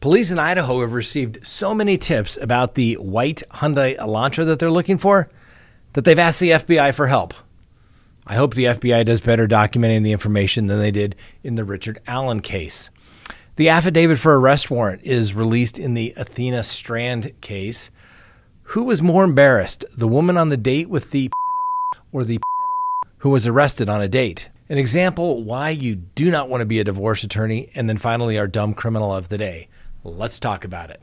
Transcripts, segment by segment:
Police in Idaho have received so many tips about the white Hyundai Elantra that they're looking for that they've asked the FBI for help. I hope the FBI does better documenting the information than they did in the Richard Allen case. The affidavit for arrest warrant is released in the Athena Strand case. Who was more embarrassed, the woman on the date with the or the who was arrested on a date? An example why you do not want to be a divorce attorney, and then finally, our dumb criminal of the day. Let's talk about it.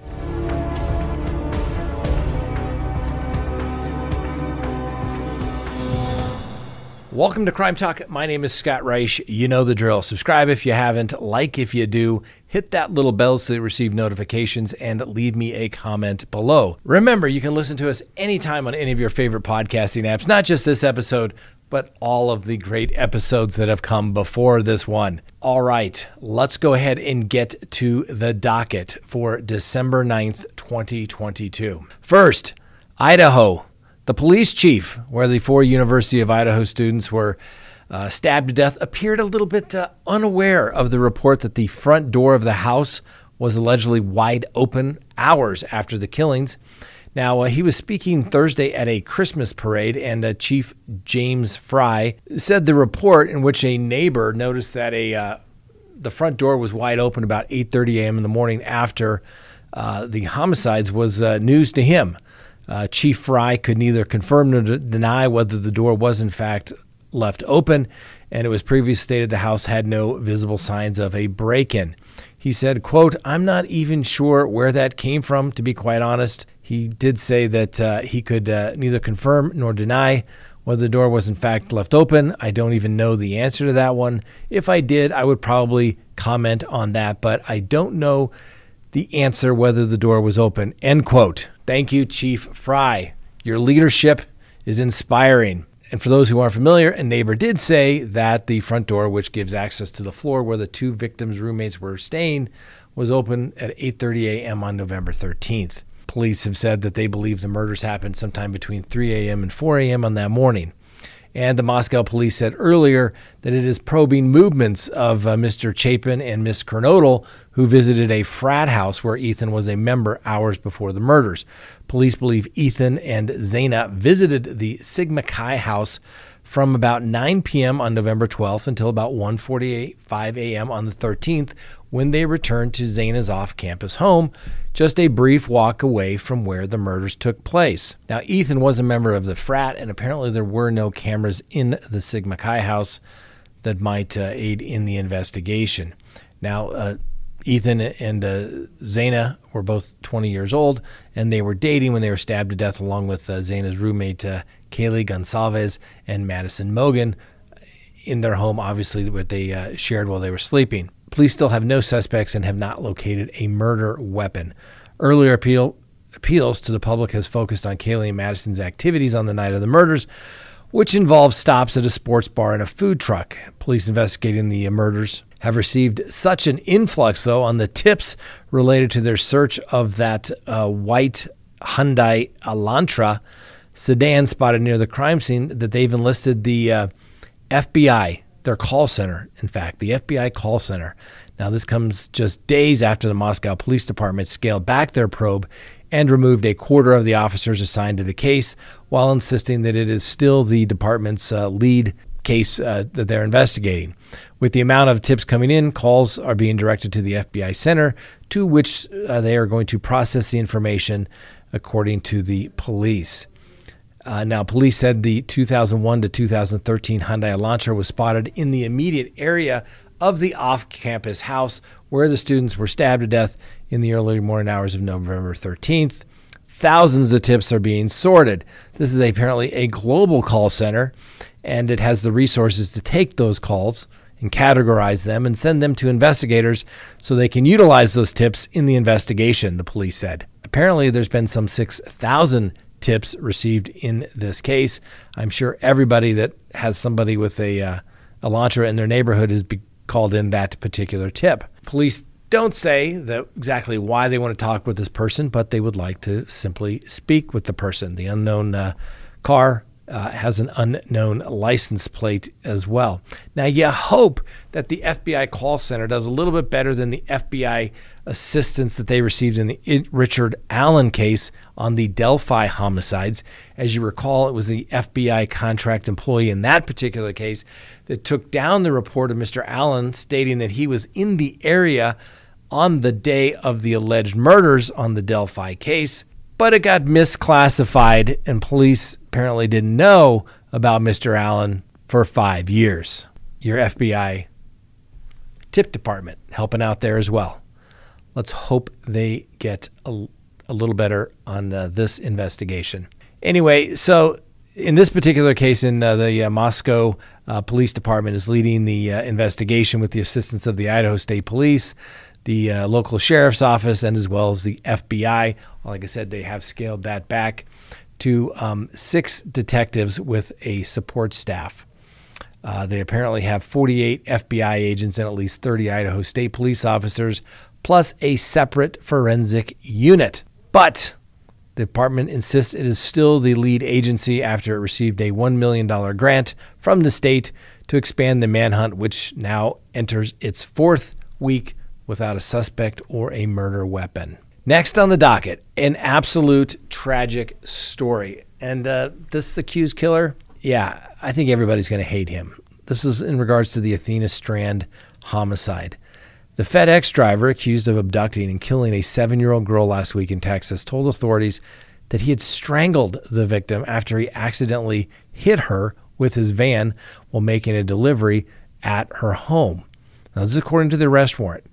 Welcome to Crime Talk. My name is Scott Reisch. You know the drill. Subscribe if you haven't, like if you do, hit that little bell so you receive notifications, and leave me a comment below. Remember, you can listen to us anytime on any of your favorite podcasting apps, not just this episode, but all of the great episodes that have come before this one. All right, let's go ahead and get to the docket for December 9th, 2022. First, Idaho. The police chief, where the four University of Idaho students were uh, stabbed to death, appeared a little bit uh, unaware of the report that the front door of the house was allegedly wide open hours after the killings. Now, uh, he was speaking Thursday at a Christmas parade, and uh, Chief James Fry said the report in which a neighbor noticed that a uh, the front door was wide open about 8:30 a.m. in the morning after uh, the homicides was uh, news to him. Uh, Chief Fry could neither confirm nor deny whether the door was in fact left open, and it was previously stated the house had no visible signs of a break-in. He said, quote, I'm not even sure where that came from, to be quite honest. He did say that uh, he could uh, neither confirm nor deny whether the door was in fact left open. I don't even know the answer to that one. If I did, I would probably comment on that, but I don't know the answer whether the door was open. End quote. Thank you, Chief Fry. Your leadership is inspiring. And for those who aren't familiar, a neighbor did say that the front door, which gives access to the floor where the two victims' roommates were staying, was open at 8:30 a.m. on November 13th. Police have said that they believe the murders happened sometime between 3 a.m. and 4 a.m. on that morning. And the Moscow police said earlier that it is probing movements of uh, Mr. Chapin and Miss Kernodle, who visited a frat house where Ethan was a member hours before the murders. Police believe Ethan and Xana visited the Sigma Chi house from about 9 p.m. on November 12th until about 1:45 a.m. on the 13th when they returned to Xana's off-campus home, just a brief walk away from where the murders took place. Now, Ethan was a member of the frat, and apparently there were no cameras in the Sigma Chi house that might uh, aid in the investigation. Now, uh, Ethan and uh, Xana were both 20 years old, and they were dating when they were stabbed to death, along with uh, Xana's roommate, uh, Kaylee Goncalves and Madison Mogen in their home, obviously, what they uh, shared while they were sleeping. Police still have no suspects and have not located a murder weapon. Earlier appeal, appeals to the public has focused on Kaylee and Madison's activities on the night of the murders, which involved stops at a sports bar and a food truck. Police investigating the murders have received such an influx, though, on the tips related to their search of that uh, white Hyundai Elantra sedan spotted near the crime scene that they've enlisted the uh, FBI, their call center, in fact, the FBI call center. Now, this comes just days after the Moscow Police Department scaled back their probe and removed a quarter of the officers assigned to the case while insisting that it is still the department's uh, lead case uh, that they're investigating. With the amount of tips coming in, calls are being directed to the FBI center, to which uh, they are going to process the information according to the police. Uh, now, police said the 2001 to 2013 Hyundai Elantra was spotted in the immediate area of the off campus house where the students were stabbed to death in the early morning hours of November 13th. Thousands of tips are being sorted. This is apparently a global call center, and it has the resources to take those calls and categorize them and send them to investigators so they can utilize those tips in the investigation, the police said. Apparently, there's been some 6,000 tips received in this case. I'm sure everybody that has somebody with a uh, Elantra in their neighborhood has be called in that particular tip. Police don't say that exactly why they want to talk with this person, but they would like to simply speak with the person. The unknown uh, car uh, has an unknown license plate as well. Now, you hope that the FBI call center does a little bit better than the FBI assistance that they received in the Richard Allen case on the Delphi homicides. As you recall, it was the FBI contract employee in that particular case that took down the report of Mr. Allen stating that he was in the area on the day of the alleged murders on the Delphi case, but it got misclassified, and police apparently didn't know about Mr. Allen for five years. Your FBI tip department helping out there as well. Let's hope they get a, a little better on uh, this investigation. Anyway, so in this particular case, in uh, the uh, Moscow uh, Police Department is leading the uh, investigation with the assistance of the Idaho State Police, the uh, local sheriff's office, and as well as the FBI. Like I said, they have scaled that back to um, six detectives with a support staff. Uh, they apparently have 48 FBI agents and at least 30 Idaho State police officers plus a separate forensic unit. But the department insists it is still the lead agency after it received a $1 million grant from the state to expand the manhunt, which now enters its fourth week without a suspect or a murder weapon. Next on the docket, an absolute tragic story. And uh, this accused killer, yeah, I think everybody's going to hate him. This is in regards to the Athena Strand homicide. The FedEx driver accused of abducting and killing a seven year old girl last week in Texas told authorities that he had strangled the victim after he accidentally hit her with his van while making a delivery at her home. Now, this is according to the arrest warrant.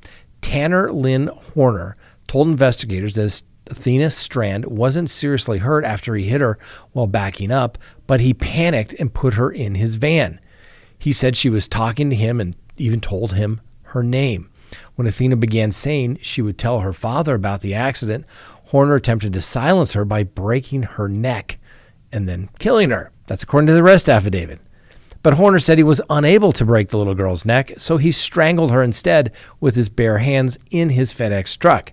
Tanner Lynn Horner told investigators that Athena Strand wasn't seriously hurt after he hit her while backing up, but he panicked and put her in his van. He said she was talking to him and even told him her name. When Athena began saying she would tell her father about the accident, Horner attempted to silence her by breaking her neck and then killing her. That's according to the arrest affidavit. But Horner said he was unable to break the little girl's neck, so he strangled her instead with his bare hands in his FedEx truck.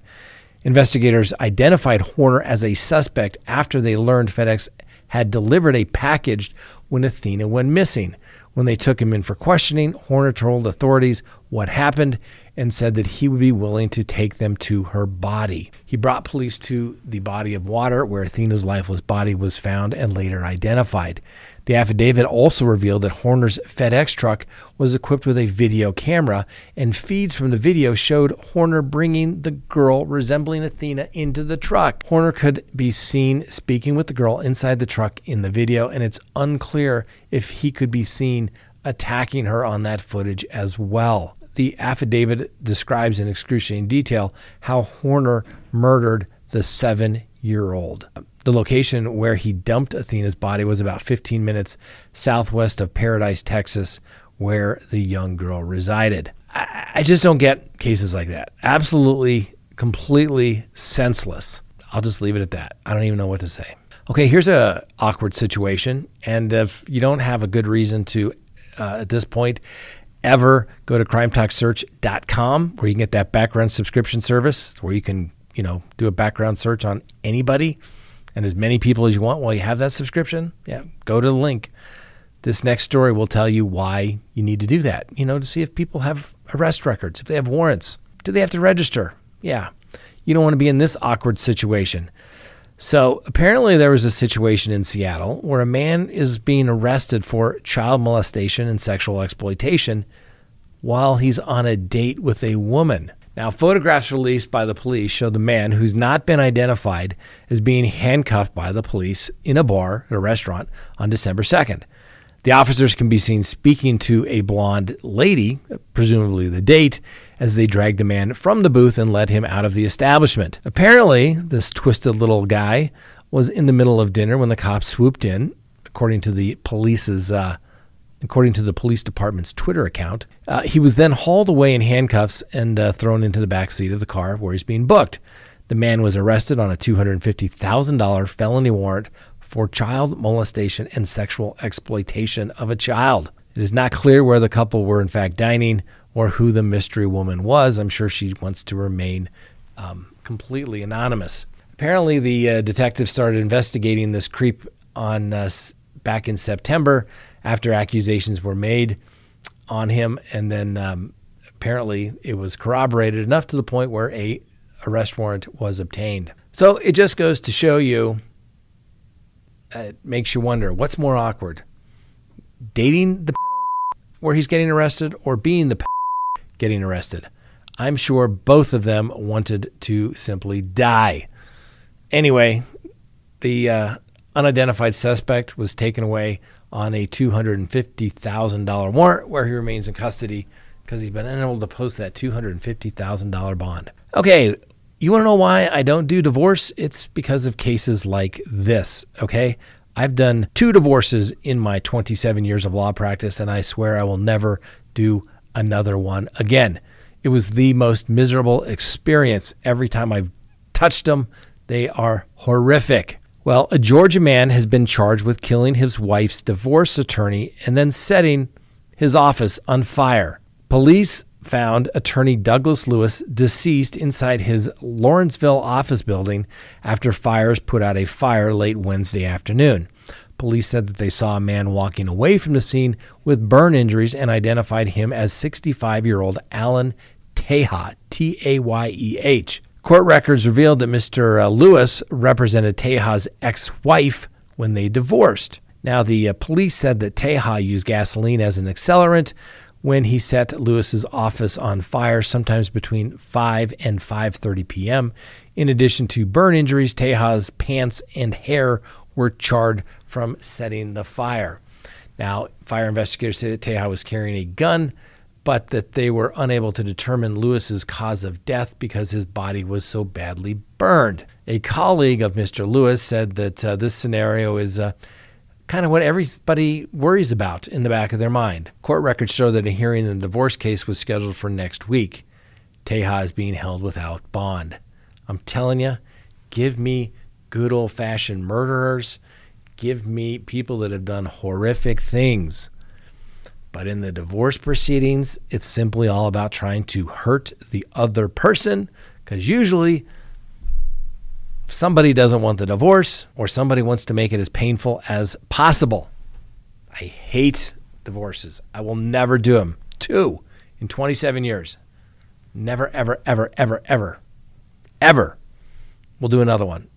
Investigators identified Horner as a suspect after they learned FedEx had delivered a package when Athena went missing. When they took him in for questioning, Horner told authorities what happened and said that he would be willing to take them to her body. He brought police to the body of water where Athena's lifeless body was found and later identified. The affidavit also revealed that Horner's FedEx truck was equipped with a video camera, and feeds from the video showed Horner bringing the girl resembling Athena into the truck. Horner could be seen speaking with the girl inside the truck in the video, and it's unclear if he could be seen attacking her on that footage as well the affidavit describes in excruciating detail how Horner murdered the seven year old. The location where he dumped Athena's body was about 15 minutes southwest of Paradise, Texas, where the young girl resided. I, I just don't get cases like that. Absolutely, completely senseless. I'll just leave it at that. I don't even know what to say. Okay, here's a awkward situation, and if you don't have a good reason to, uh, at this point, ever, go to crimetalksearch.com where you can get that background subscription service where you can, you know, do a background search on anybody and as many people as you want while you have that subscription. Yeah, go to the link. This next story will tell you why you need to do that, you know, to see if people have arrest records, if they have warrants. Do they have to register? Yeah. You don't want to be in this awkward situation. So apparently, there was a situation in Seattle where a man is being arrested for child molestation and sexual exploitation while he's on a date with a woman. Now, photographs released by the police show the man, who's not been identified, as being handcuffed by the police in a bar at a restaurant on December 2nd. The officers can be seen speaking to a blonde lady, presumably the date, as they dragged the man from the booth and led him out of the establishment. Apparently, this twisted little guy was in the middle of dinner when the cops swooped in, according to the police's uh, according to the police department's Twitter account. Uh, he was then hauled away in handcuffs and uh, thrown into the back seat of the car where he's being booked. The man was arrested on a $250,000 felony warrant for child molestation and sexual exploitation of a child. It is not clear where the couple were in fact dining or who the mystery woman was. I'm sure she wants to remain um, completely anonymous. Apparently, the uh, detective started investigating this creep on uh, back in September after accusations were made on him, and then um, apparently it was corroborated enough to the point where a arrest warrant was obtained. So it just goes to show you. Uh, it makes you wonder what's more awkward, dating the where he's getting arrested or being the getting arrested. I'm sure both of them wanted to simply die. Anyway, the uh, unidentified suspect was taken away on a $250,000 warrant where he remains in custody because he's been unable to post that $250,000 bond. Okay, you want to know why I don't do divorce? It's because of cases like this, okay? I've done two divorces in my 27 years of law practice, and I swear I will never do another one again. It was the most miserable experience every time I've touched them. They are horrific. Well, a Georgia man has been charged with killing his wife's divorce attorney and then setting his office on fire. Police found attorney Douglas Lewis deceased inside his Lawrenceville office building after fires put out a fire late Wednesday afternoon. Police said that they saw a man walking away from the scene with burn injuries and identified him as 65 year old Alan Tayeh, T A Y E H. Court records revealed that Mr. Uh, Lewis represented Tayeh's ex wife when they divorced. Now, the uh, police said that Tayeh used gasoline as an accelerant when he set Lewis's office on fire, sometimes between 5 and 5:30 p.m. In addition to burn injuries, Tayeh's pants and hair were charred from setting the fire. Now, fire investigators say that Tayeh was carrying a gun but that they were unable to determine Lewis's cause of death because his body was so badly burned. A colleague of Mr. Lewis said that uh, this scenario is uh, kind of what everybody worries about in the back of their mind. Court records show that a hearing in the divorce case was scheduled for next week. Tayeh is being held without bond. I'm telling you, give me good old fashioned murderers. Give me people that have done horrific things. But in the divorce proceedings, it's simply all about trying to hurt the other person because usually somebody doesn't want the divorce or somebody wants to make it as painful as possible. I hate divorces. I will never do them. Two in 27 years. Never, ever, ever, ever, ever, ever will do another one.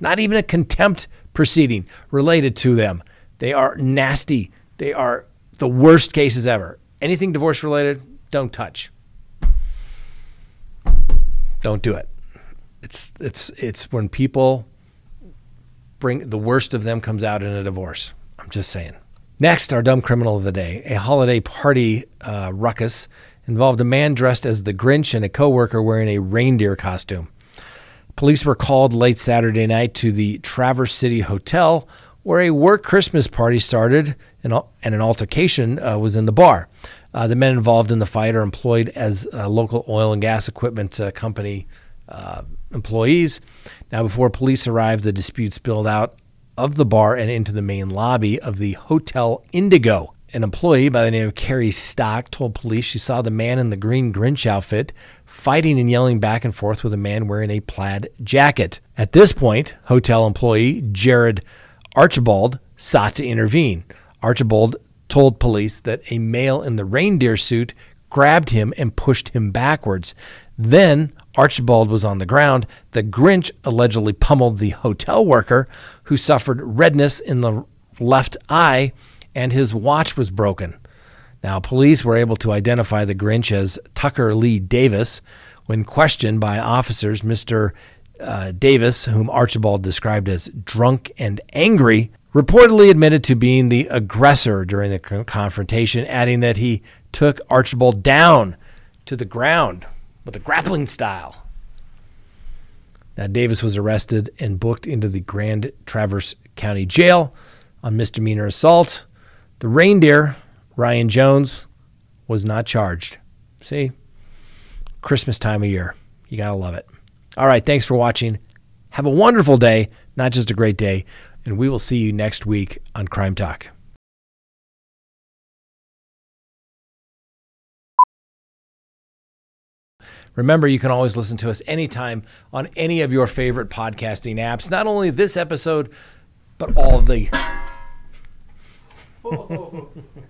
Not even a contempt proceeding related to them. They are nasty. They are the worst cases ever. Anything divorce related, don't touch. Don't do it. It's it's it's when people bring the worst of them comes out in a divorce. I'm just saying. Next, our dumb criminal of the day. A holiday party uh, ruckus involved a man dressed as the Grinch and a coworker wearing a reindeer costume. Police were called late Saturday night to the Traverse City Hotel where a work Christmas party started and, and an altercation uh, was in the bar. Uh, the men involved in the fight are employed as uh, local oil and gas equipment uh, company uh, employees. Now, before police arrived, the dispute spilled out of the bar and into the main lobby of the Hotel Indigo. An employee by the name of Carrie Stock told police she saw the man in the green Grinch outfit fighting and yelling back and forth with a man wearing a plaid jacket. At this point, hotel employee Jared Archibald sought to intervene. Archibald told police that a male in the reindeer suit grabbed him and pushed him backwards. Then Archibald was on the ground. The Grinch allegedly pummeled the hotel worker, who suffered redness in the left eye, and his watch was broken. Now, police were able to identify the Grinch as Tucker Lee Davis. When questioned by officers, Mr uh, Davis, whom Archibald described as drunk and angry, reportedly admitted to being the aggressor during the confrontation, adding that he took Archibald down to the ground with a grappling style. Now, Davis was arrested and booked into the Grand Traverse County Jail on misdemeanor assault. The reindeer, Ryan Jones, was not charged. See? Christmas time of year. You got to love it. All right, thanks for watching. Have a wonderful day, not just a great day, and we will see you next week on Crime Talk. Remember, you can always listen to us anytime on any of your favorite podcasting apps. Not only this episode, but all the.